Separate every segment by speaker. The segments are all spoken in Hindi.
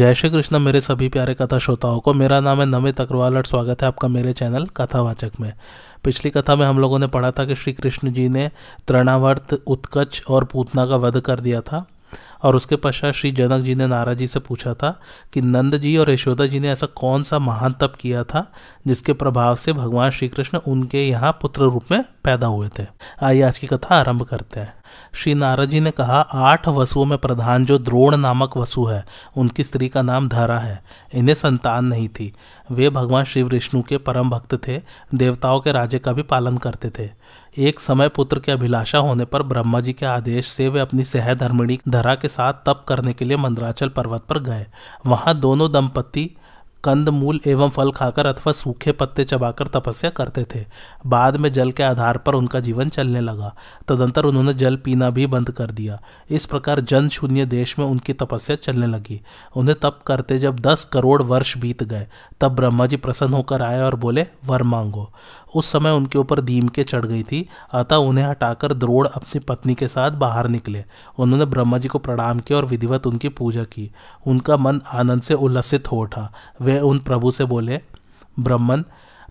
Speaker 1: जय श्री कृष्ण, मेरे सभी प्यारे कथा श्रोताओं को। मेरा नाम है नमित अग्रवाल और स्वागत है आपका मेरे चैनल कथावाचक में। पिछली कथा में हम लोगों ने पढ़ा था कि श्री कृष्ण जी ने तृणावर्त, उत्कच और पूतना का वध कर दिया था और उसके पश्चात श्री जनक जी ने नारा जी से पूछा था कि नंद जी और यशोदा जी ने ऐसा कौन सा महान तप किया था जिसके प्रभाव से भगवान श्री कृष्ण उनके यहाँ पुत्र रूप में पैदा हुए थे। आइए आज की कथा आरंभ करते हैं। श्री नारद जी ने कहा, आठ वसुओं में प्रधान जो द्रोण नामक वसु है, उनकी स्त्री का नाम धरा है। इन्हें संतान नहीं थी। वे भगवान श्री विष्णु के परम भक्त थे, देवताओं के राज्य का भी पालन करते थे। एक समय पुत्र की अभिलाषा होने पर ब्रह्मा जी के आदेश से वे अपनी सहधर्मिणी धरा के साथ तप करने के लिए मंदराचल पर्वत पर गए। वहाँ दोनों दंपति कंद मूल एवं फल खाकर अथवा सूखे पत्ते चबाकर तपस्या करते थे। बाद में जल के आधार पर उनका जीवन चलने लगा। तदंतर उन्होंने जल पीना भी बंद कर दिया। इस प्रकार जन शून्य देश में उनकी तपस्या चलने लगी। उन्हें तप करते जब दस करोड़ वर्ष बीत गए। तब ब्रह्मा जी प्रसन्न होकर आए और बोले, वर मांगो। उस समय उनके ऊपर दीम के चढ़ गई थी। अतः उन्हें हटाकर द्रोड़ अपनी पत्नी के साथ बाहर निकले। उन्होंने ब्रह्मा जी को प्रणाम किया और विधिवत उनकी पूजा की। उनका मन आनंद से उल्लसित हो उठा। वे उन प्रभु से बोले, ब्रह्मन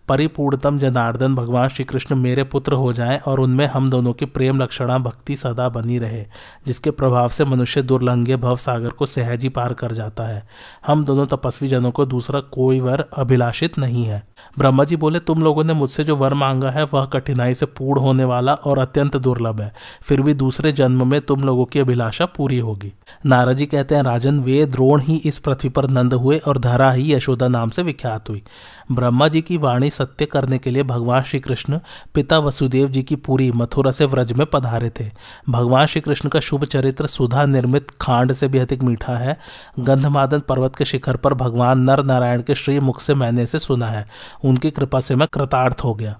Speaker 1: परिपूर्णतम जनार्दन भगवान श्री कृष्ण मेरे पुत्र हो जाएँ और उनमें हम दोनों की प्रेम, लक्षणा, भक्ति सदा बनी रहे, जिसके प्रभाव से मनुष्य दुर्लंघे भव सागर को सहज ही पार कर जाता है। हम दोनों तपस्वी जनों को दूसरा कोई वर अभिलाषित नहीं है। ब्रह्मा जी बोले, तुम लोगों ने मुझसे जो वर मांगा है, वह कठिनाई से पूर्ण होने वाला और अत्यंत दुर्लभ है। फिर भी दूसरे जन्म में तुम लोगों की अभिलाषा पूरी होगी। नाराजी जी कहते हैं, राजन, वे द्रोण ही इस पृथ्वी पर नंद हुए और धरा ही यशोदा नाम से विख्यात हुई। ब्रह्मा जी की वाणी सत्य करने के लिए भगवान श्री कृष्ण पिता वसुदेव जी की पूरी मथुरा से व्रज में पधारे थे। भगवान श्री कृष्ण का शुभ चरित्र सुधा निर्मित खांड से भी अधिक मीठा है। गंधमादन पर्वत के शिखर पर भगवान नर नारायण के श्री मुख से मैंने इसे सुना है। उनकी कृपा से मैं कृतार्थ हो गया।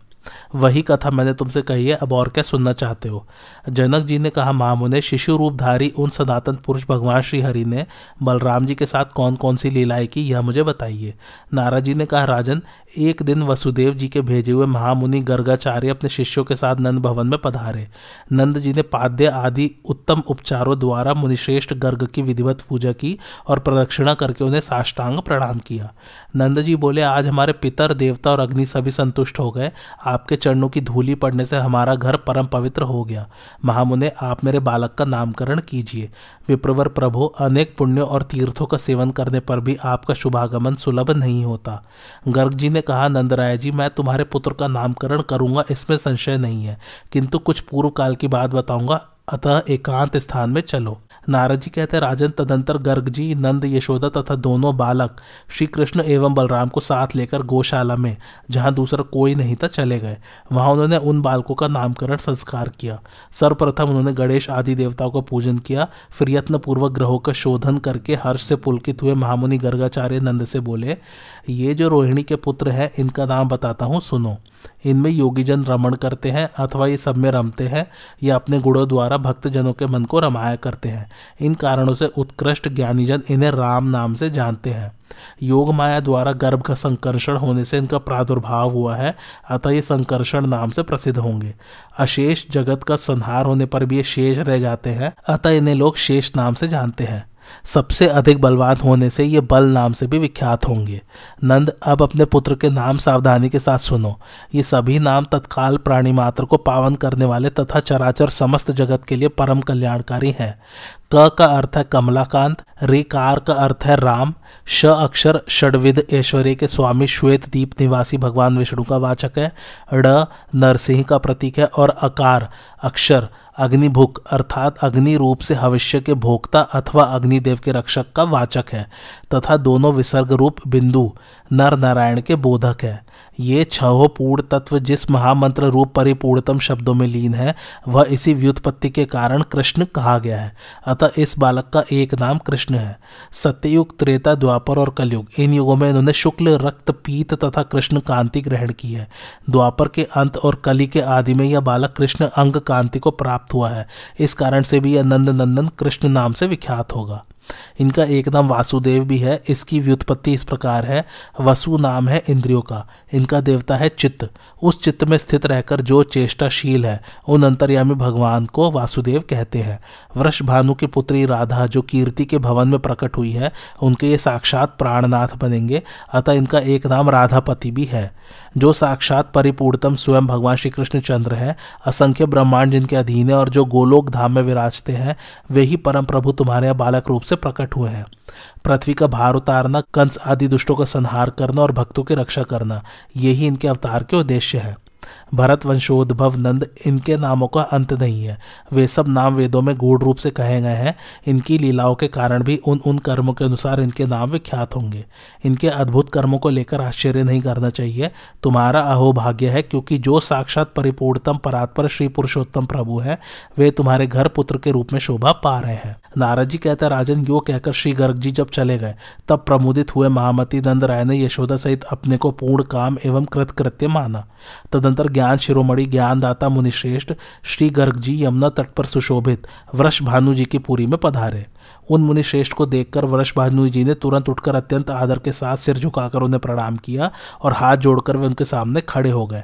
Speaker 1: वही कथा मैंने तुमसे कही है, अब और क्या सुनना चाहते हो? जनक जी ने कहा महामुने शिशु रूपधारी उन सनातन पुरुष भगवान श्री हरि ने बलराम जी के साथ कौन कौन सी लीलाएँ की, यह मुझे बताइए। नाराज़ जी ने कहा, राजन, एक दिन वसुदेव जी के भेजे हुए महामुनि गर्गाचार्य अपने शिष्यों के साथ नंद भवन में पधारे। नंद जी ने पाद्य आदि उत्तम उपचारों द्वारा मुनिश्रेष्ठ गर्ग की विधिवत पूजा की और प्रदक्षिणा करके उन्हें साष्टांग प्रणाम किया। नंद जी बोले, आज हमारे पितर, देवता और अग्नि सभी संतुष्ट हो गए। आपके चरणों की धूली पड़ने से हमारा घर परम पवित्र हो गया। महामुने, आप मेरे बालक का नामकरण कीजिए। विप्रवर प्रभु, अनेक पुण्यों और तीर्थों का सेवन करने पर भी आपका शुभागमन सुलभ नहीं होता। गर्ग जी ने कहा, नंदराय जी, मैं तुम्हारे पुत्र का नामकरण करूँगा, इसमें संशय नहीं है। किंतु कुछ पूर्व काल की बात बताऊँगा, अतः एकांत स्थान में चलो। नारद जी कहते हैं, राजन, तदंतर गर्ग जी, नंद, यशोदा तथा दोनों बालक श्री कृष्ण एवं बलराम को साथ लेकर गौशाला में, जहाँ दूसरा कोई नहीं था, चले गए। वहाँ उन्होंने उन बालकों का नामकरण संस्कार किया। सर्वप्रथम उन्होंने गणेश आदि देवताओं का पूजन किया, फिर यत्न पूर्वक ग्रहों का शोधन करके हर्ष से पुलकित हुए महामुनि गर्गाचार्य नंद से बोले, ये जो रोहिणी के पुत्र है, इनका नाम बताता हूँ, सुनो। इनमें योगीजन रमण करते हैं अथवा ये सब में रमते हैं या अपने गुणों द्वारा भक्तजनों के मन को रमाया करते हैं। इन कारणों से उत्कृष्ट ज्ञानीजन इन्हें राम नाम से जानते हैं। योग माया द्वारा गर्भ का संकर्षण होने से इनका प्रादुर्भाव हुआ है, अतः ये संकर्षण नाम से प्रसिद्ध होंगे। अशेष जगत का संहार होने पर भी ये शेष रह जाते हैं, अतः इन्हें लोग शेष नाम से जानते हैं। सबसे अधिक बलवान होने से ये बल नाम से भी विख्यात होंगे। नंद, अब अपने पुत्र के नाम सावधानी के साथ सुनो। ये सभी नाम तत्काल प्राणी मात्र को पावन करने वाले तथा चराचर समस्त जगत के लिए परम कल्याणकारी हैं। क का अर्थ है कमलाकांत रिकार का अर्थ है राम, श अक्षर षडविद ऐश्वर्य के स्वामी श्वेत दीप निवासी भगवान विष्णु का वाचक है, ड नरसिंह का प्रतीक है और अकार, अक्षर अग्निभुक अर्थात अग्नि रूप से भविष्य के भोक्ता अथवा अग्निदेव के रक्षक का वाचक है, तथा दोनों विसर्ग रूप बिंदु नर नारायण के बोधक है। ये छहो पूर्ण तत्व जिस महामंत्र रूप परिपूर्णतम शब्दों में लीन है, वह इसी व्युत्पत्ति के कारण कृष्ण कहा गया है। अतः इस बालक का एक नाम कृष्ण है। सत्ययुग, त्रेता, द्वापर और कलयुग, इन युगों में इन्होंने शुक्ल, रक्त, पीत तथा कृष्ण कांति ग्रहण की है। द्वापर के अंत और कली के आदि में यह बालक कृष्ण अंग कांति को प्राप्त हुआ है। इस कारण से भी यह नंद नंदन कृष्ण नाम से विख्यात होगा। इनका एक नाम वासुदेव भी है, इसकी व्युत्पत्ति इस प्रकार है, वसु नाम है इंद्रियों का, इनका देवता है चित्त। उस चित्त में स्थित रहकर जो चेष्टाशील है, उन अंतर्यामी भगवान को वासुदेव कहते हैं। वृष भानु की पुत्री राधा, जो कीर्ति के भवन में प्रकट हुई है, उनके ये साक्षात प्राणनाथ बनेंगे, अतः इनका एक नाम राधापति भी है। जो साक्षात परिपूर्णतम स्वयं भगवान श्री कृष्ण चंद्र है, असंख्य ब्रह्मांड जिनके अधीन है और जो गोलोक धाम में विराजते हैं, वे ही परम प्रभु तुम्हारे बालक रूप से प्रकट हुए हैं। पृथ्वी का भार उतारना, कंस आदि दुष्टों का संहार करना और भक्तों की रक्षा करना यही इनके अवतार के उद्देश्य है। भरत वंशोद्भव नंद इनके नामों का अंत नहीं है। वे सब नाम वेदों में गूढ़ रूप से कहे गए हैं। इनकी लीलाओं के कारण भी उन उन कर्मों के अनुसार इनके नाम विख्यात होंगे। इनके अद्भुत कर्मों को लेकर आश्चर्य नहीं करना चाहिए। तुम्हारा अहोभाग्य है क्योंकि जो साक्षात परिपूर्णतम परात्पर श्री पुरुषोत्तम प्रभु है, वे तुम्हारे घर पुत्र के रूप में शोभा पा रहे हैं। नारद जी कहते राजन, यो कहकर श्री गर्ग जी जब चले गए, तब प्रमुदित हुए महामती नंद राय ने यशोदा सहित अपने को पूर्ण काम एवं कृतकृत्य माना। तदंतर ज्ञान शिरोमणि, ज्ञानदाता मुनिश्रेष्ठ श्री गर्ग जी यमुना तट पर सुशोभित वृष भानु जी की पुरी में पधारे। उन मुनिश्रेष्ठ को देखकर वृष भानु जी ने तुरंत उठकर अत्यंत आदर के साथ सिर झुकाकर उन्हें प्रणाम किया और हाथ जोड़कर वे उनके सामने खड़े हो गए।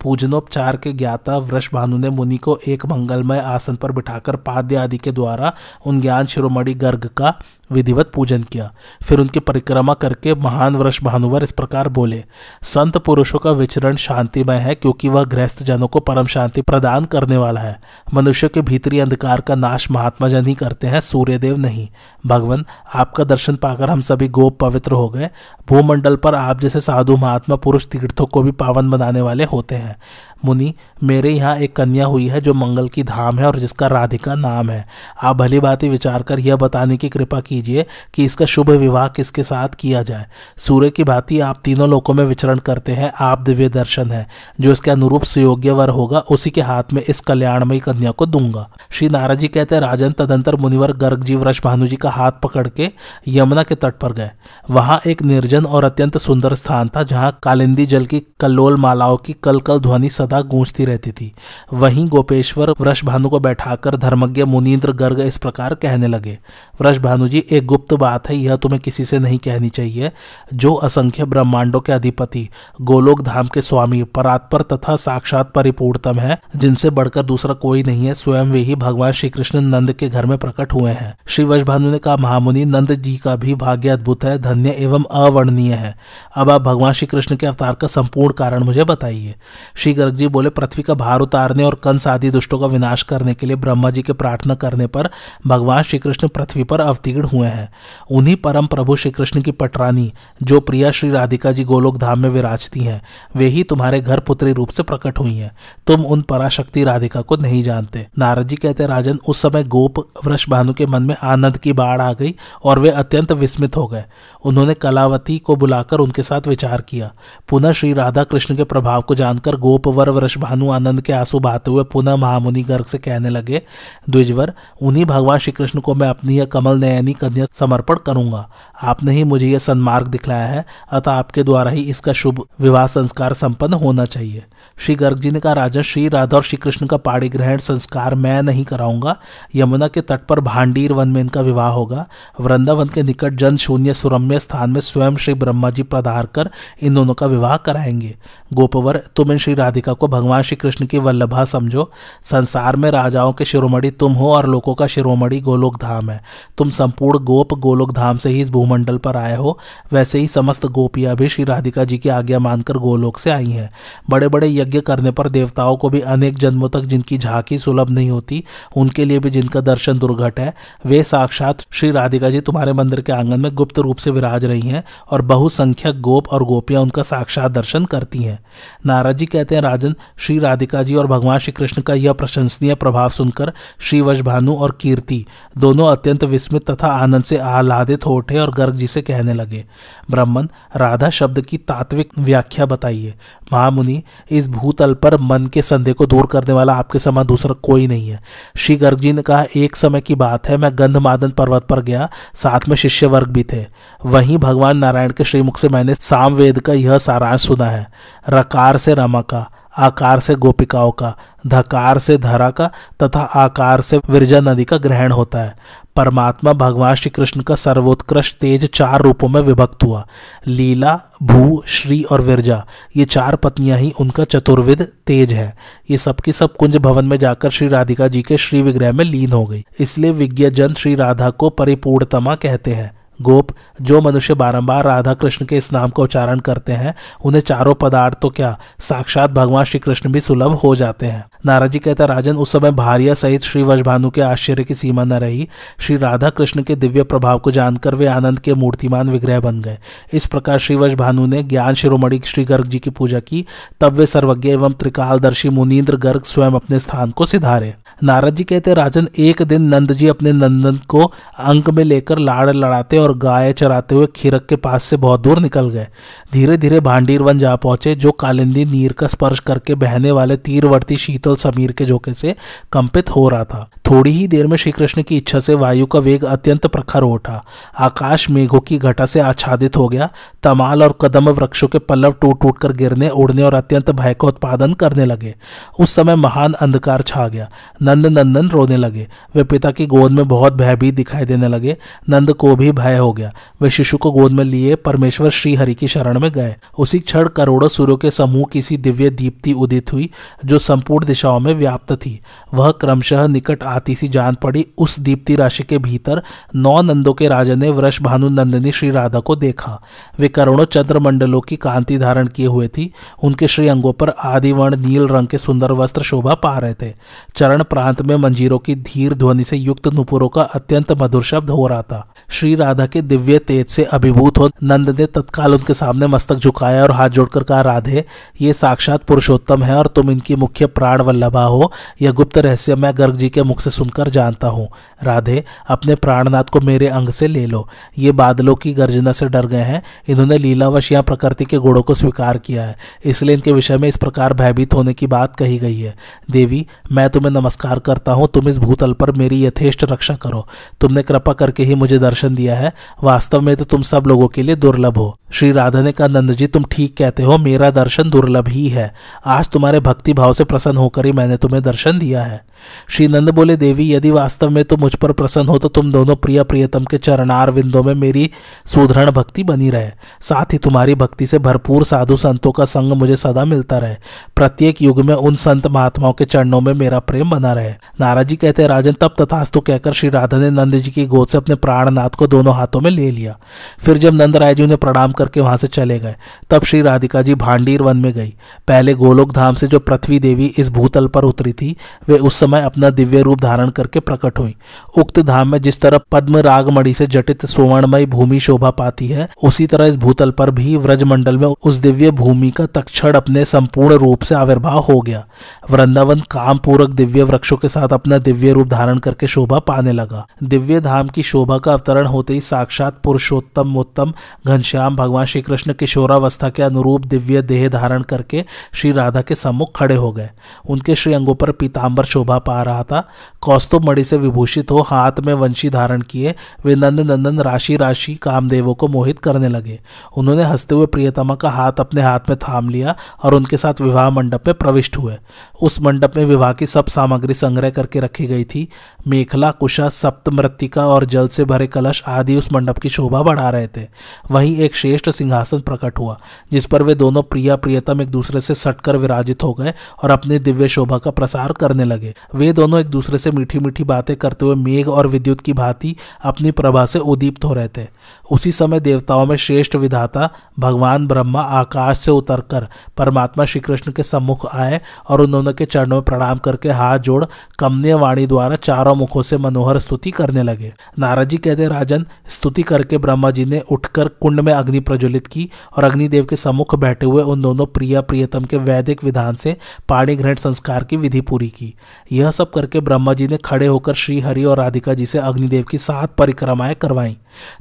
Speaker 1: पूजनोपचार के ज्ञाता वृष भानु ने मुनि को एक मंगलमय आसन पर बिठाकर पाद्य आदि के द्वारा उन ज्ञान शिरोमणि गर्ग का विधिवत पूजन किया। फिर उनकी परिक्रमा करके महान वृष भानुवर इस प्रकार बोले, संत पुरुषों का विचरण शांतिमय है, क्योंकि वह गृहस्थ जनों को परम शांति प्रदान करने वाला है। मनुष्य के भीतरी अंधकार का नाश महात्मा जन ही करते हैं, सूर्यदेव नहीं। भगवान, आपका दर्शन पाकर हम सभी गोप पवित्र हो गए। भूमंडल पर आप जैसे साधु महात्मा पुरुष तीर्थों को भी पावन बनाने वाले होते हैं। मुनि, मेरे यहाँ एक कन्या हुई है जो मंगल की धाम है और जिसका राधिका नाम है। आप भली बात विचार कर यह बताने की कृपा कीजिए कि इसका शुभ विवाह किसके साथ किया जाए। सूर्य की भांति आप तीनों लोकों में विचरण करते हैं, आप दिव्य दर्शन है। जो इसके अनुरूप सुयोग्य वर होगा, उसी के हाथ में इस कल्याणमयी कन्या को दूँगा। श्री नाराज़ जी कहते हैं, राजन तदंतर मुनिवर गर्ग जी वृष भानु जी का हाथ पकड़ के यमुना के तट पर गए। वहाँ एक निर्जन और अत्यंत सुंदर स्थान था, जहाँ कालिंदी जल की कल्लोल मालाओं की कल कल ध्वनि सदा गूंजती रहती थी। वहीं गोपेश्वर वृष भानु को बैठाकर धर्मज्ञ मुनीन्द्र गर्ग इस प्रकार कहने लगे वृष भानु जी, एक गुप्त बात है, यह तुम्हें किसी से नहीं कहनी चाहिए। जो असंख्य ब्रह्मांडों के अधिपति गोलोक धाम के स्वामी परात्पर तथा साक्षात परिपूर्णतम है, जिनसे बढ़कर दूसरा कोई नहीं है, स्वयं वे ही भगवान श्री कृष्ण नंद के घर में प्रकट हुए हैं। श्री वृष भानु ने कहा, महामुनि, नंद जी का भी भाग्य अद्भुत है, धन्य एवं अवर्णनीय है। अब आप भगवान श्री कृष्ण के अवतार का संपूर्ण कारण मुझे बताइए श्री गर्ग जी बोले, पृथ्वी का भार उतारने और कंस आदि दुष्टों का विनाश करने के लिए ब्रह्मा जी के प्रार्थना करने पर भगवान श्री कृष्ण पृथ्वी पर अवतीर्ण हुए हैं। उन्हीं परम प्रभु श्री कृष्ण की पटरानी, जो प्रिया श्री राधिका जी गोलोक धाम में विराजती हैं, वे ही तुम्हारे घर पुत्री रूप से प्रकट हुई हैं। तुम उन पराशक्ति राधिका को नहीं जानते। नारद जी कहते, राजन, उस समय गोप वृष भानु के मन में आनंद की बाढ़ आ गई और वे अत्यंत विस्मित हो गए। उन्होंने कलावती को बुलाकर उनके साथ विचार किया। पुनः श्री राधा कृष्ण के प्रभाव को जानकर गोपवर वृष भानु आनंद के आँसू बहाते हुए पुनः महामुनि गर्ग से कहने लगे, द्विजवर, उन्हीं भगवान श्री कृष्ण को मैं अपनी यह कमल नयनी कन्या समर्पण करूँगा। आपने ही मुझे यह सन्मार्ग दिखलाया है, अतः आपके द्वारा ही इसका शुभ विवाह संस्कार संपन्न होना चाहिए। श्री गर्ग जी ने कहा, राजा, श्री राधा और श्री कृष्ण का पाड़ी ग्रहण संस्कार मैं नहीं कराऊँगा। यमुना के तट पर भांडीर वन में इनका विवाह होगा। वृंदावन के निकट जन शून्य सुरम्य स्थान में स्वयं श्री ब्रह्मा जी पधार कर इन दोनों का विवाह कराएँगे। गोपवर, तुम इन श्री राधिका को भगवान श्री कृष्ण की वल्लभा समझो। संसार में राजाओं के शिरोमणि तुम हो और लोगों का शिरोमणि गोलोक धाम है। तुम संपूर्ण गोप गोलोक धाम से ही इस भूमंडल पर आए हो। वैसे ही समस्त गोपियाँ भी श्री राधिका जी की आज्ञा मानकर गोलोक से आई हैं। बड़े बड़े यज्ञ करने पर देवताओं को भी अनेक जन्मों तक जिनकी झांकी सुलभ नहीं होती, उनके लिए भी जिनका दर्शन दुर्घट है, वे साक्षात श्री राधिका जी तुम्हारे मंदिर के आँगन में गुप्त रूप से विराज रही हैं और बहुसंख्यक गोप और गोपियाँ उनका साक्षात दर्शन करती हैं। नारद जी कहते हैं राजन श्री राधिका जी और भगवान श्री कृष्ण का यह प्रशंसनीय प्रभाव सुनकर श्री वशभानु और कीर्ति दोनों अत्यंत विस्मित तथा आनंद से आह्लादित हो उठे और गर्ग जी से कहने लगे, ब्राह्मण, राधा शब्द की तात्विक व्याख्या बताइए। महामुनि, इस भूतल पर मन के संदेह को दूर करने वाला आपके समान दूसरा कोई नहीं है। श्री गर्ग जी ने कहा, एक समय की बात है, मैं गंधमादन पर्वत पर गया, साथ में शिष्य वर्ग भी थे। वहीं भगवान नारायण के श्रीमुख से मैंने सामवेद का यह सारांश सुना है, रकार से रमा का। आकार से गोपिकाओं का, धकार से धरा का तथा आकार से विरजा नदी का ग्रहण होता है। परमात्मा भगवान श्री कृष्ण का सर्वोत्कृष्ट तेज चार रूपों में विभक्त हुआ। लीला, भू, श्री और विरजा, ये चार पत्नियाँ ही उनका चतुर्विद तेज है। ये सबकी सब कुंज भवन में जाकर श्री राधिका जी के श्री विग्रह में लीन हो गई। इसलिए विज्ञजन श्री राधा को परिपूर्णतमा कहते हैं। गोप, जो मनुष्य बारंबार राधा कृष्ण के इस नाम का उच्चारण करते हैं, उन्हें चारों पदार्थ तो क्या, साक्षात भगवान श्री कृष्ण भी सुलभ हो जाते हैं। नाराज़ कहता राजन, उस समय भारिया सहित श्री वजभानु के आश्चर्य की सीमा न रही। श्री राधा कृष्ण के दिव्य प्रभाव को जानकर वे आनंद के मूर्तिमान विग्रह बन गए। इस प्रकार श्री वशभानु ने ज्ञान शिरोमणि श्री गर्ग जी की पूजा की, तब वे सर्वज्ञ एवं त्रिकालदर्शी मुनीन्द्र गर्ग स्वयं अपने स्थान को सिधारे। नारद जी कहते, राजन, एक दिन नंद जी अपने नंदन को अंक में लेकर लाड़ लड़ाते और गाय चराते हुए खीरक के पास से बहुत दूर निकल गए। धीरे धीरे भांडीर वन जा पहुँचे, जो कालिंदी नीर का स्पर्श करके बहने वाले तीरवर्ती शीतल समीर के झोंके से कंपित हो रहा था। थोड़ी ही देर में श्री कृष्ण की इच्छा से वायु का वेग अत्यंत प्रखर उठा। आकाश मेघों की घटा से आच्छादित हो गया। तमाल और कदम वृक्षों के पल्लव टूट टूट कर गिरने, उड़ने और अत्यंत भय का उत्पादन करने लगे। उस समय महान अंधकार छा गया। नंद नंदन रोने लगे। वे पिता की गोद में बहुत भयभीत दिखाई देने लगे। नंद को भी भय हो गया। वे शिशु को गोद में लिए परमेश्वर श्री हरि की शरण में गए। उसी क्षण करोड़ों सूर्यों के समूह की सी दिव्य दीप्ति उदित हुई, जो संपूर्ण दिशाओं में व्याप्त थी। वह क्रमशः निकट आती सी जान पड़ी। उस दीप्ति राशि के भीतर नौ नंदों के राजा ने वृष भानु नंदिनी श्री राधा को देखा। वे करोड़ों चंद्रमंडलों की कांति धारण किए हुए थी। उनके श्री अंगों पर आदिवर्ण नील रंग के सुंदर वस्त्र शोभा पा रहे थे। चरण प्रांत में मंजीरों की धीर ध्वनि से युक्त नुपुरों का अत्यंत मधुर शब्द हो रहा था। श्री राधा के दिव्य तेज से अभिभूत हो, नंद ने तत्काल उनके सामने मस्तक झुकाया और हाथ जोड़कर कहा, राधे, ये साक्षात पुरुषोत्तम है और तुम इनकी मुख्य प्राण वल्लभा हो। यह गुप्त रहस्य मैं गर्ग जी के मुख से सुनकर जानता हूँ। राधे, अपने प्राणनाथ को मेरे अंग से ले लो। ये बादलों की गर्जना से डर गए हैं। इन्होंने लीलावश या प्रकृति के गुणों को स्वीकार किया है। इसलिए इनके विषय में इस प्रकार भयभीत होने की बात कही गई है। देवी, मैं तुम्हें नमस्कार करता हूँ। तुम इस भूतल पर मेरी यथेष्ट रक्षा करो। तुमने कृपा करके ही मुझे दर्शन दिया है। वास्तव में तो तुम सब लोगों के लिए दुर्लभ हो। श्री राधा ने कहा, नंद जी, तुम ठीक कहते हो, मेरा दर्शन दुर्लभ ही है। आज तुम्हारे भक्ति भाव से प्रसन्न होकर ही मैंने तुम्हें दर्शन दिया है। श्री नंद बोले, देवी, यदि वास्तव में तुम मुझ पर प्रसन्न हो तो तुम दोनों प्रिय प्रियतम के चरणार विंदों में मेरी सुदृढ़ भक्ति बनी रहे। साथ ही तुम्हारी भक्ति से भरपूर साधु संतों का संग मुझे सदा मिलता रहे। प्रत्येक युग में उन संत महात्माओं के चरणों में मेरा प्रेम बना रहे। नाराज़ जी कहते, राजन, तब तथास्तु कहकर श्री राधा ने नंद जी की गोद से अपने प्राणनाथ को दोनों हाथों में ले लिया। फिर जब नंद राय जी उन्हें प्रणाम करके वहाँ से चले गए। तब श्री राधिका जी भांडीर वन में गई। पहले गोलोक धाम से जो पृथ्वी देवी इस भूतल पर उतरी थी, वे उस समय अपना दिव्य रूप धारण करके प्रकट हुई। उक्त धाम में जिस तरह पद्म रागमणि से जटित सुवर्णमय भूमि शोभा पाती है, उसी तरह इस भूतल पर भी व्रज मंडल में उस दिव्य भूमि का तक्षण अपने संपूर्ण रूप से आविर्भाव हो गया। वृंदावन काम पूर्वक दिव्य वृक्षों के साथ अपना दिव्य रूप धारण करके शोभा पाने लगा। दिव्य धाम की शोभा का अवतरण होते ही साक्षात पुरुषोत्तम उत्तम घनश्याम भगवान श्री कृष्ण किशोरावस्था के अनुरूप दिव्य देह धारण करके श्री राधा के सम्मुख खड़े हो गए। उनके श्री अंगों पर पीताम्बर शोभा पा रहा था। कौस्तुभ मणि से विभूषित हो हाथ में वंशी धारण किए, वे नंद नंदन राशि राशि कामदेवों को मोहित करने लगे। उन्होंने हँसते हुए प्रियतमा का हाथ अपने हाथ में थाम लिया और उनके साथ विवाह मंडप में प्रविष्ट हुए। उस मंडप में विवाह की सब सामग्री संग्रह करके रखी गई थी। मेखला, कुशा सप्त मृतिका और जल से भरे कलश आदि उस मंडप की शोभा बढ़ा रहे थे। वहीं एक श्रेष्ठ सिंहासन प्रकट हुआ, जिस पर वे दोनों प्रिया प्रियतम एक दूसरे से सटकर विराजित हो गए और अपनी दिव्य शोभा का प्रसार करने लगे। वे दोनों एक दूसरे से मीठी मीठी बातें करते हुए मेघ और विद्युत की भांति अपनी प्रभा से उदीप्त हो रहे थे। उसी समय देवताओं में श्रेष्ठ विधाता भगवान ब्रह्मा आकाश से उतरकर परमात्मा श्री कृष्ण के सम्मुख आए और उन्होंने के चरणों में प्रणाम करके हाथ जोड़ कमनीय वाणी द्वारा चारों मुखों से मनोहर स्तुति करने लगे। नाराजी कहते राजन, स्तुति करके ब्रह्मा जी ने उठकर कुंड में अग्नि प्रज्वलित की और अग्निदेव के सम्मुख बैठे हुए उन दोनों प्रिया, प्रियतम के वैदिक विधान से पाणी ग्रहण संस्कार की विधि पूरी की। यह सब करके ब्रह्मा जी ने खड़े होकर श्री हरि और राधिका जी से अग्निदेव की सात परिक्रमाएँ करवाई।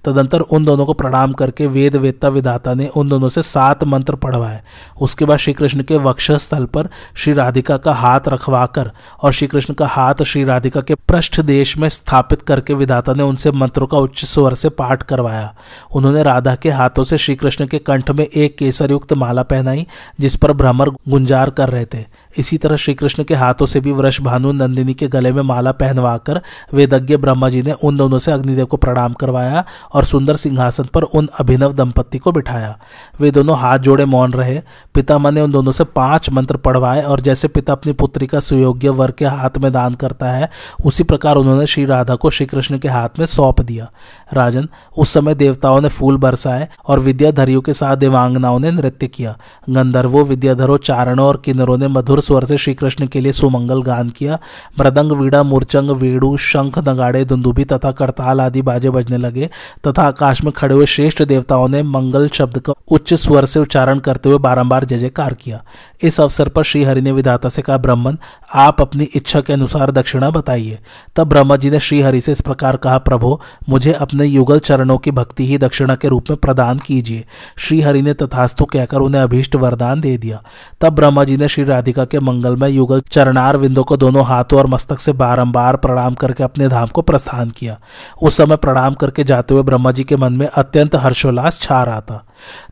Speaker 1: तदंतर उन दोनों को प्रणाम करके वेद वेत्ता विधाता ने उन दोनों से सात मंत्र पढ़वाए। उसके बाद श्री कृष्ण के वक्ष स्थल पर श्री राधिका का हाथ रखवाकर और श्री कृष्ण का हाथ श्री राधिका के पृष्ठ देश में स्थापित करके विधाता ने उनसे मंत्रों का उच्च स्वर से पाठ करवाया। उन्होंने राधा के हाथों से श्री कृष्ण के कंठ में एक केसर युक्त माला पहनाई, जिस पर भ्रमर गुंजार कर रहे थे। इसी तरह श्री कृष्ण के हाथों से भी वृष भानु नंदिनी के गले में माला पहनवाकर वेदज्ञ ब्रह्मा जी ने उन दोनों से अग्निदेव को प्रणाम करवाया और सुंदर सिंहासन पर उन अभिनव दंपत्ति को बिठाया। वे दोनों हाथ जोड़े मौन रहे। पितामह ने उन दोनों से पाँच मंत्र पढ़वाए और जैसे पिता अपनी पुत्री का सुयोग्य वर के हाथ में दान करता है, उसी प्रकार उन्होंने श्री राधा को श्री कृष्ण के हाथ में सौंप दिया। राजन, उस समय देवताओं ने फूल बरसाए और विद्याधरियों के साथ देवांगनाओं ने नृत्य किया। गंधर्वों, विद्याधरों, चारणों और किन्नरों ने मधुर स्वर से श्री कृष्ण के लिए सुमंगल गान किया। मृदंग वीड़ा मूर्चंग वेणु, शंख, नगाड़े दुंदुभी तथा करताल आदि बाजे बजने लगे तथा आकाश में खड़े हुए श्रेष्ठ देवताओं ने मंगल शब्द का उच्च स्वर से उच्चारण करते हुए बारंबार जय जयकार किया। इस अवसर पर श्री हरि ने विधाता से कहा, ब्राह्मण, आप अपनी इच्छा के अनुसार दक्षिणा बताइए। तब ब्रह्मा जी ने श्री हरि से इस प्रकार कहा, प्रभु, मुझे अपने युगल चरणों की भक्ति ही दक्षिणा के रूप में प्रदान कीजिए। श्री हरि ने तथास्तु कहकर उन्हें अभीष्ट वरदान दे दिया। तब ब्रह्मा जी ने श्री राधिका के मंगलमय युगल चरणार विंदों को दोनों हाथों और मस्तक से बारंबार प्रणाम करके अपने धाम को प्रस्थान किया। उस समय प्रणाम करके जाते हुए ब्रह्मा जी के मन में अत्यंत हर्षोल्लास छा रहा था।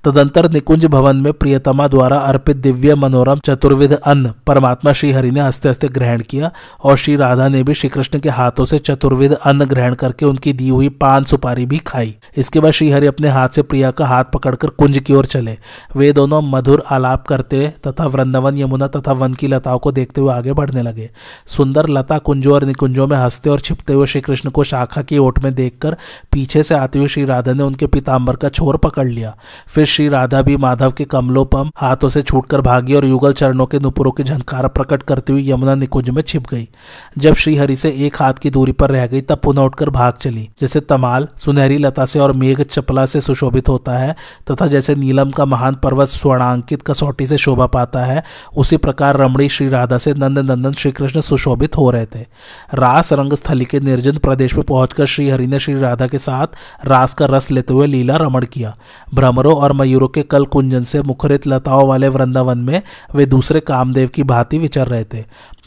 Speaker 1: तदंतर निकुंज भवन में प्रियतमा द्वारा अर्पित दिव्य मनोरम चतुर्विध अन्न परमात्मा श्री हरि ने हँसते हँसते ग्रहण किया और श्री राधा ने भी श्री कृष्ण के हाथों से चतुर्विध अन्न ग्रहण करके उनकी दी हुई पान सुपारी भी खाई। इसके बाद श्री हरि अपने हाथ से प्रिया का हाथ पकड़कर कुंज की ओर चले। वे दोनों मधुर आलाप करते तथा वृंदावन यमुना तथा वन की लताओं को देखते हुए आगे बढ़ने लगे। सुंदर लता कुंजों और निकुंजों में हँसते और छिपते हुए श्री कृष्ण को शाखा की ओट में देखकर पीछे से आते हुए श्री राधा ने उनके पिताम्बर का छोर पकड़ लिया। फिर श्री राधा भी माधव के कमलोपम हाथों से छूटकर भागी और युगल चरणों के नुपुरों की झंकार प्रकट करती हुई यमुना निकुंज में छिप गई। जब श्री हरि से एक हाथ की दूरी पर रह गई, तब पुनः उठकर भाग चली। जैसे तमाल सुनहरी लता से और मेघ चपला से सुशोभित होता है, तथा जैसे नीलम का महान पर्वत स्वर्णांकित कसौटी से शोभा पाता है, उसी प्रकार रमणी श्री राधा से नंद नंदन श्री कृष्ण सुशोभित हो रहे थे। रास रंग स्थली के निर्जन प्रदेश में पहुंचकर श्री हरि ने श्री राधा के साथ रास का रस लेते हुए लीला रमण किया। भ्रमरों और मयूरों के कल कुंजन से मुखरित लताओं वाले वृंदावन में वे दूसरे कामदेव की भांति विचर रहे थे।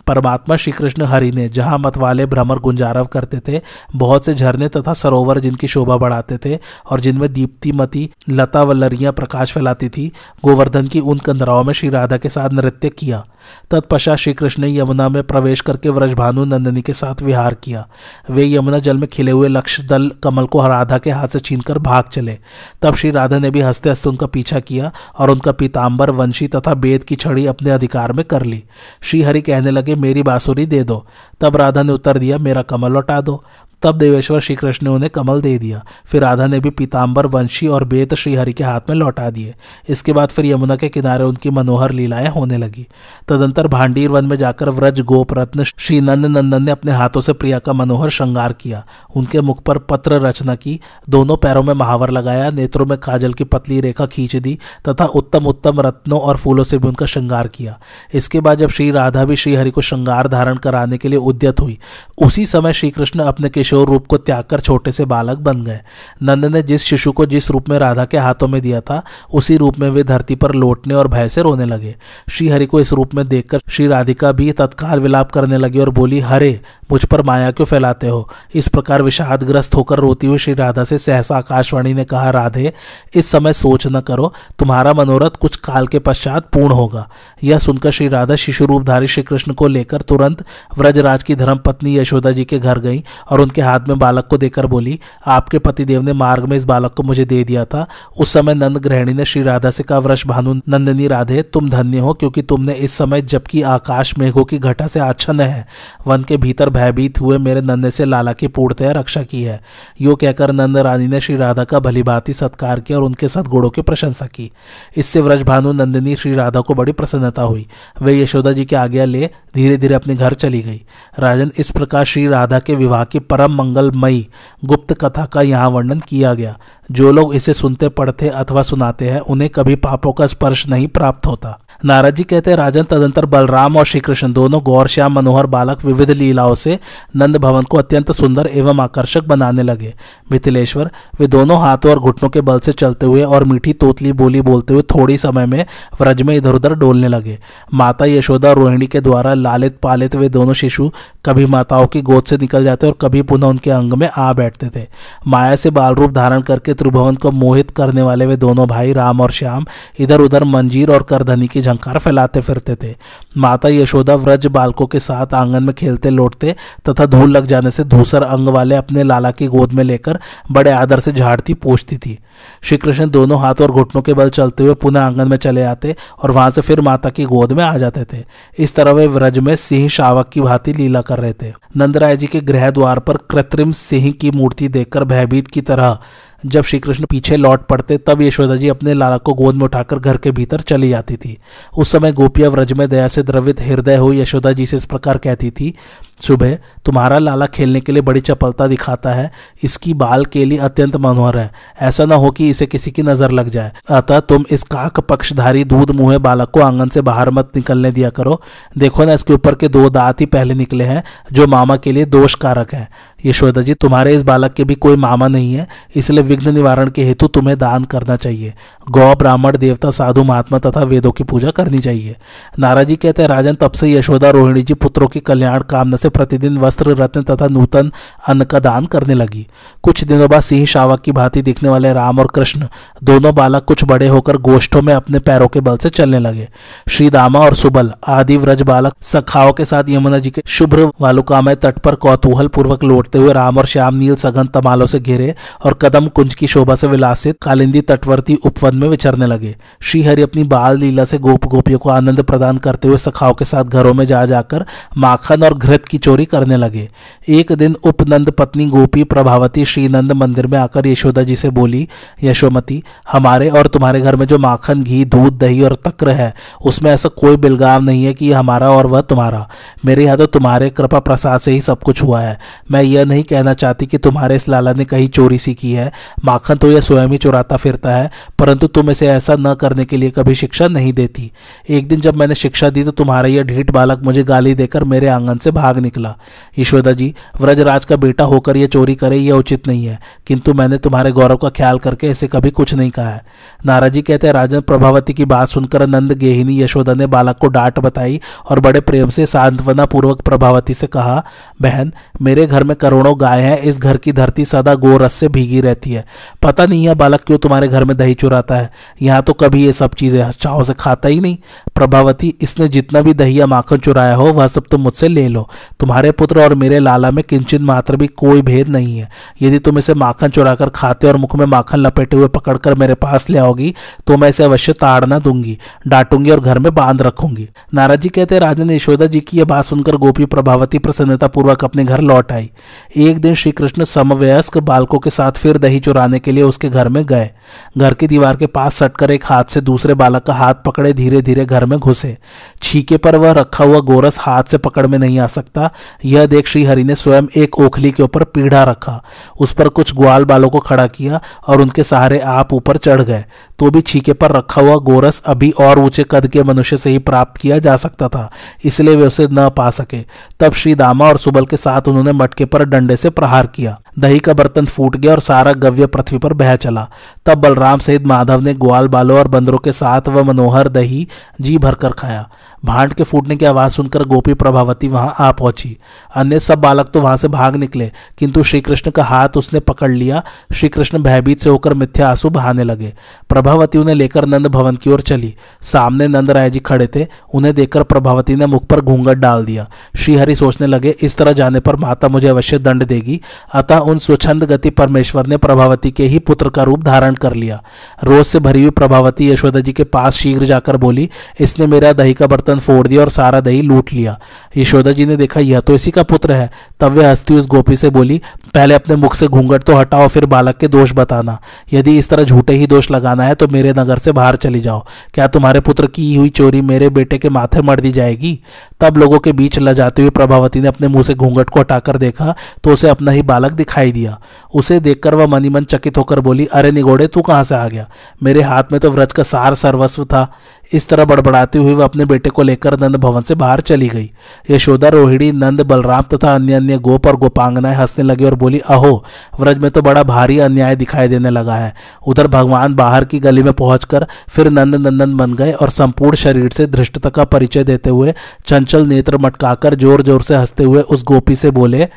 Speaker 1: परमात्मा श्री कृष्ण हरि ने, जहाँ मत वाले भ्रमर गुंजारव करते थे, बहुत से झरने तथा सरोवर जिनकी शोभा बढ़ाते थे और जिनमें दीप्तिमती, लता वल्लरियाँ प्रकाश फैलाती थी, गोवर्धन की उन कंदराओं में श्री राधा के साथ नृत्य किया। तत्पश्चात श्री कृष्ण ने यमुना में प्रवेश करके व्रजभानु नंदिनी के साथ विहार किया। वे यमुना जल में खिले हुए लक्ष्य दल कमल को राधा के हाथ से छीनकर भाग चले। तब श्री राधा ने भी हँसते हँसते उनका पीछा किया और उनका पीताम्बर वंशी तथा बेद की छड़ी अपने अधिकार में कर ली। श्री हरि कहने लगे मेरी बांसुरी दे दो। तब राधा ने उत्तर दिया मेरा कमल लौटा दो। तब देवेश्वर श्री कृष्ण ने उन्हें कमल दे दिया। फिर राधा ने भी पीताम्बर वंशी और बेत श्रीहरि के हाथ में लौटा दिए। इसके बाद फिर यमुना के किनारे उनकी मनोहर लीलाएँ होने लगी। तदंतर भांडीर वन में जाकर व्रज गोप रत्न श्री नंद नंदन ने अपने हाथों से प्रिया का मनोहर श्रृंगार किया। उनके मुख पर पत्र रचना की, दोनों पैरों में महावर लगाया, नेत्रों में काजल की पतली रेखा खींच दी, तथा उत्तम उत्तम रत्नों और फूलों से भी उनका श्रृंगार किया। इसके बाद जब श्री राधा भी श्रीहरि को श्रृंगार धारण कराने के लिए उद्यत हुई, उसी समय श्रीकृष्ण अपने अपने किशोर रूप को त्याग कर छोटे से बालक बन गए। नंद ने जिस शिशु को जिस रूप में राधा के हाथों में दिया था, उसी रूप में वे धरती पर लौटने और भय से रोने लगे। श्रीहरि को इस रूप में देखकर श्री राधिका भी तत्काल विलाप करने लगी और बोली, हरे, मुझ पर माया क्यों फैलाते हो? इस प्रकार विषादग्रस्त होकर रोती हुई श्री राधा से सहसा आकाशवाणी ने कहा, राधे, इस समय सोच न करो, तुम्हारा मनोरथ कुछ काल के पश्चात पूर्ण होगा। यह सुनकर श्री राधा शिशु रूपधारी श्री कृष्ण को लेकर तुरंत व्रजराज की धर्म पत्नी यशोदा जी के घर गई और उनके हाथ में बालक को देकर बोली, आपके पतिदेव ने मार्ग में इस बालक को मुझे दे दिया था। उस समय नंद गृहिणी ने श्री राधा से कहा वृष भानु नंदनी राधे, तुम धन्य हो क्योंकि तुमने इस समय जबकि आकाश मेघों की घटा से आच्छन्न है। वन के भीतर भयभीत हुए मेरे नंद से लाला की पूर्णतया रक्षा की है। यो कहकर नंद रानी ने श्री राधा का भलीभांति सत्कार किया और उनके सदगुणों की प्रशंसा की। इससे व्रजभानु नंदिनी श्री राधा को बड़ी प्रसन्नता हुई। वे यशोदा जी के आज्ञा ले धीरे धीरे अपने घर चली गई। राजन इस प्रकार श्री राधा के विवाह की परम मंगलमयी गुप्त कथा का यहाँ वर्णन किया गया। जो लोग इसे सुनते पढ़ते अथवा सुनाते हैं, उन्हें कभी पापों का स्पर्श नहीं प्राप्त होता। नारद जी कहते हैं, राजन तदंतर बलराम और श्री कृष्ण दोनों गौर, श्याम, मनोहर बालक विविध लीलाओं से नंद भवन को अत्यंत सुंदर एवं आकर्षक बनाने लगे। मिथिलेश्वर, वे दोनों हाथों और घुटनों के बल से चलते हुए और मीठी तोतली बोली बोलते हुए थोड़ी समय में व्रज में इधर उधर डोलने लगे। माता यशोदा रोहिणी के द्वारा लालित पालित वे दोनों शिशु कभी माताओं की गोद से निकल जाते और कभी पुनः उनके अंग में आ बैठते थे। माया से बाल रूप धारण करके त्रिभुवन को मोहित करने वाले वे दोनों भाई राम और श्याम इधर उधर मंजीर और करधनी की झंकार फैलाते फिरते थे। माता यशोदा व्रज बालकों के साथ आँगन में खेलते लौटते तथा धूल लग जाने से धूसर अंग वाले अपने लाला की गोद में लेकर बड़े आदर से झाड़ती पूछती थी। श्री कृष्ण दोनों हाथ और घुटनों के बल चलते हुए पुनः आँगन में चले आते और वहाँ से फिर माता की गोद में आ जाते थे। इस तरह वे व्रज में सिंह शावक की भांति लीला कर रहे थे। नंदराय जी के गृह द्वार पर कृत्रिम सिंह की मूर्ति देखकर भयभीत की तरह जब श्री कृष्ण पीछे लौट पड़ते, तब यशोदा जी अपने लाला को गोद में उठाकर घर के भीतर चली जाती थी। उस समय गोपिया व्रज में दया से द्रवित, हृदय हुई यशोदा जी से इस प्रकार कहती थी सुबह तुम्हारा लाला खेलने के लिए बड़ी चपलता दिखाता है। इसकी बाल के लिए अत्यंत मनोहर है। ऐसा न हो कि इसे किसी की नज़र लग जाए। अतः तुम इस काक पक्षधारी दूध मुहे बालक को आँगन से बाहर मत निकलने दिया करो। देखो ना, इसके ऊपर के दो दांत ही पहले निकले हैं, जो मामा के लिए दोष कारक है। यशोदा जी, तुम्हारे इस बालक के भी कोई मामा नहीं है। इसलिए विघ्न निवारण के हेतु तुम्हें दान करना चाहिए। गौ, ब्राह्मण, देवता, साधु, महात्मा तथा वेदों की पूजा करनी चाहिए। नाराजी कहते हैं, राजन, तब से यशोदा, रोहिणी जी पुत्रों के कल्याण कामना से प्रतिदिन वस्त्र, रत्न तथा नूतन अन्न का दान करने लगी। कुछ दिनों बाद सिंह शावक की भांति दिखने वाले राम और कृष्ण दोनों बालक कुछ बड़े होकर गोष्ठों में अपने पैरों के बल से चलने लगे। श्री दामा और सुबल, आदि व्रज बालक सखाओं के साथ यमुना जी के शुभ्र वालुकामय तट पर कौतूहल पूर्वक लौटते हुए राम और श्याम नील सघन तमालों से घिरे और कदम कुंज की शोभा से विलासित कालिंदी तटवर्ती उपवन में विचरने लगे। श्रीहरि अपनी बाल लीला से गोप गोपियों को आनंद प्रदान करते हुए सखाओं के साथ घरों में जा जाकर माखन और घृत की चोरी करने लगे। एक दिन उपनंद पत्नी गोपी प्रभावती श्रीनंद मंदिर में आकर यशोदा जी से बोली, यशोमती, हमारे और तुम्हारे घर में जो माखन, घी, दूध, दही और तक्र है, उसमें ऐसा कोई बिलगाव नहीं है कि हमारा और वह तुम्हारा। मेरे यहाँ तो तुम्हारे कृपा प्रसाद से ही सब कुछ हुआ है। मैं यह नहीं कहना चाहती कि तुम्हारे इस लाला ने कहीं चोरी सी की है। माखन तो यह स्वयं ही चुराता फिरता है, परंतु तुम इसे ऐसा न करने के लिए कभी शिक्षा नहीं देती। एक दिन जब मैंने शिक्षा दी तो तुम्हारा यह ढीठ बालक मुझे गाली देकर मेरे आँगन से भाग निकला। यशोदा जी, व्रजराज का बेटा होकर यह चोरी करे यह उचित नहीं है। किंतु मैंने तुम्हारे गौरव का ख्याल करके इसे कभी कुछ नहीं कहा है। नाराजी कहते हैं राजन प्रभावती की बात सुनकर नंद गेहिनी यशोदा ने बालक को डांट बताई और बड़े प्रेम से सांत्वना पूर्वक प्रभावती से कहा, बहन, मेरे घर में करोड़ों गाय हैं, इस घर की धरती सदा गोरस से भीगी रहती है। पता नहीं है बालक क्यों तुम्हारे घर में दही चुराता है। यहाँ तो कभी ये सब चीज़ें चाव से खाता ही नहीं। प्रभावती, इसने जितना भी दही या माखन चुराया हो, वह सब तुम मुझसे ले लो। तुम्हारे पुत्र और मेरे लाला में किंचित मात्र भी कोई भेद नहीं है। यदि तुम इसे माखन चुराकर खाते और मुख में माखन लपेटे हुए पकड़कर मेरे पास ले आओगी तो मैं इसे अवश्य ताड़ना दूँगी, डांटूँगी और घर में बाँध रखूँगी। नाराज़ जी कहते राजन यशोदा जी की यह बात सुनकर गोपी प्रभावती प्रसन्नता पूर्वक अपने घर लौट आई। एक दिन श्री कृष्ण समवयस्क बालकों के साथ फिर दही चुराने के लिए उसके घर में गए। घर की दीवार के पास सटकर एक हाथ से दूसरे बालक का हाथ पकड़े धीरे धीरे घर में घुसे। छीके पर वह रखा हुआ गोरस हाथ से पकड़ में नहीं आ सकता। यह देख श्री हरि ने स्वयं एक ओखली के ऊपर पीढ़ा रखा। उस पर कुछ ग्वाल बालों को खड़ा किया और उनके सहारे आप ऊपर चढ़ गए। तो भी छीके पर रखा हुआ गोरस अभी और ऊँचे कद के मनुष्य से ही प्राप्त किया जा सकता था, इसलिए वे उसे न पा सके। तब श्री दामा और सुबल के साथ उन्होंने मटके पर डंडे से प्रहार किया। दही का बर्तन फूट गया और सारा गव्य पृथ्वी पर बह चला। तब बलराम सहित माधव ने ग्वाल बालों और बंदरों के साथ वह मनोहर दही जी भरकर खाया। भांड के फूटने की आवाज़ सुनकर गोपी प्रभावती वहाँ आ पहुँची। अन्य सब बालक तो वहाँ से भाग निकले, किंतु श्री कृष्ण का हाथ उसने पकड़ लिया। श्री कृष्ण भयभीत से होकर मिथ्या आँसू बहाने लगे। प्रभावती उन्हें लेकर नंद भवन की ओर चली। सामने नंद राय जी खड़े थे। उन्हें देखकर प्रभावती ने मुख पर घूंघट डाल दिया। श्रीहरि सोचने लगे, इस तरह जाने पर माता मुझे अवश्य दंड देगी। अतः उन स्वच्छंद गति परमेश्वर ने प्रभावती के ही पुत्र का रूप धारण कर लिया। रोज से भरी हुई प्रभावती यशोदा जी के पास शीघ्र जाकर बोली, इसने मेरा दही का बर्तन फोड़ दिया और सारा दही लूट लिया। यशोदा जी ने देखा, यह तो इसी का पुत्र है। तब वे हस्ती उस गोपी से बोली, पहले अपने मुख से घूंघट तो हटाओ, फिर बालक के दोष बताना। यदि इस तरह झूठे ही दोष लगाना है तो मेरे नगर से बाहर चली जाओ। क्या तुम्हारे पुत्र की हुई चोरी मेरे बेटे के माथे मर दी जाएगी? तब लोगों के बीच ल जाते हुए प्रभावती ने अपने मुँह से घूंघट को हटाकर देखा तो उसे अपना ही बालक दिखाई दिया। उसे देखकर वह मनी मन चकित होकर बोली, अरे निगोड़े तू कहाँ से आ गया? मेरे हाथ में तो व्रज का सार सर्वस्व था। इस तरह बड़बड़ाते हुए वह अपने बेटे को लेकर नंद भवन से बाहर चली गई। यशोदा, रोहिणी, नंद, बलराम तथा अन्य अन्य गोप और गोपांगनाएँ हंसने लगी और बोली, अहो, व्रज में तो बड़ा भारी अन्याय दिखाई देने लगा है। उधर भगवान बाहर की गली में पहुंचकर फिर नंद नंदन बन गए और संपूर्ण शरीर से धृष्टता का परिचय देते हुए चंचल नेत्र मटकाकर ज़ोर ज़ोर से हँसते हुए उस गोपी से बोले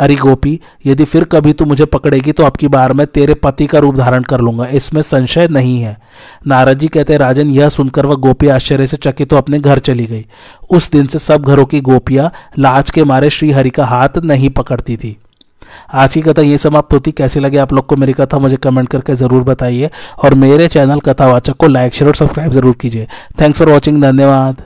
Speaker 1: अरे गोपी, यदि फिर कभी तू मुझे पकड़ेगी तो आपकी बार मैं तेरे पति का रूप धारण कर लूँगा। इसमें संशय नहीं है। नारद जी कहते राजन, यह सुनकर वह गोपी आश्चर्य से चकित तो अपने घर चली गई। उस दिन से सब घरों की गोपियाँ लाज के मारे श्री हरि का हाथ नहीं पकड़ती थी। आज की कथा ये समाप्त होती। कैसी लगे आप लोग को मेरी कथा, मुझे कमेंट करके ज़रूर बताइए। और मेरे चैनल कथावाचक को लाइक, शेयर और सब्सक्राइब ज़रूर कीजिए। थैंक्स फॉर वॉचिंग धन्यवाद।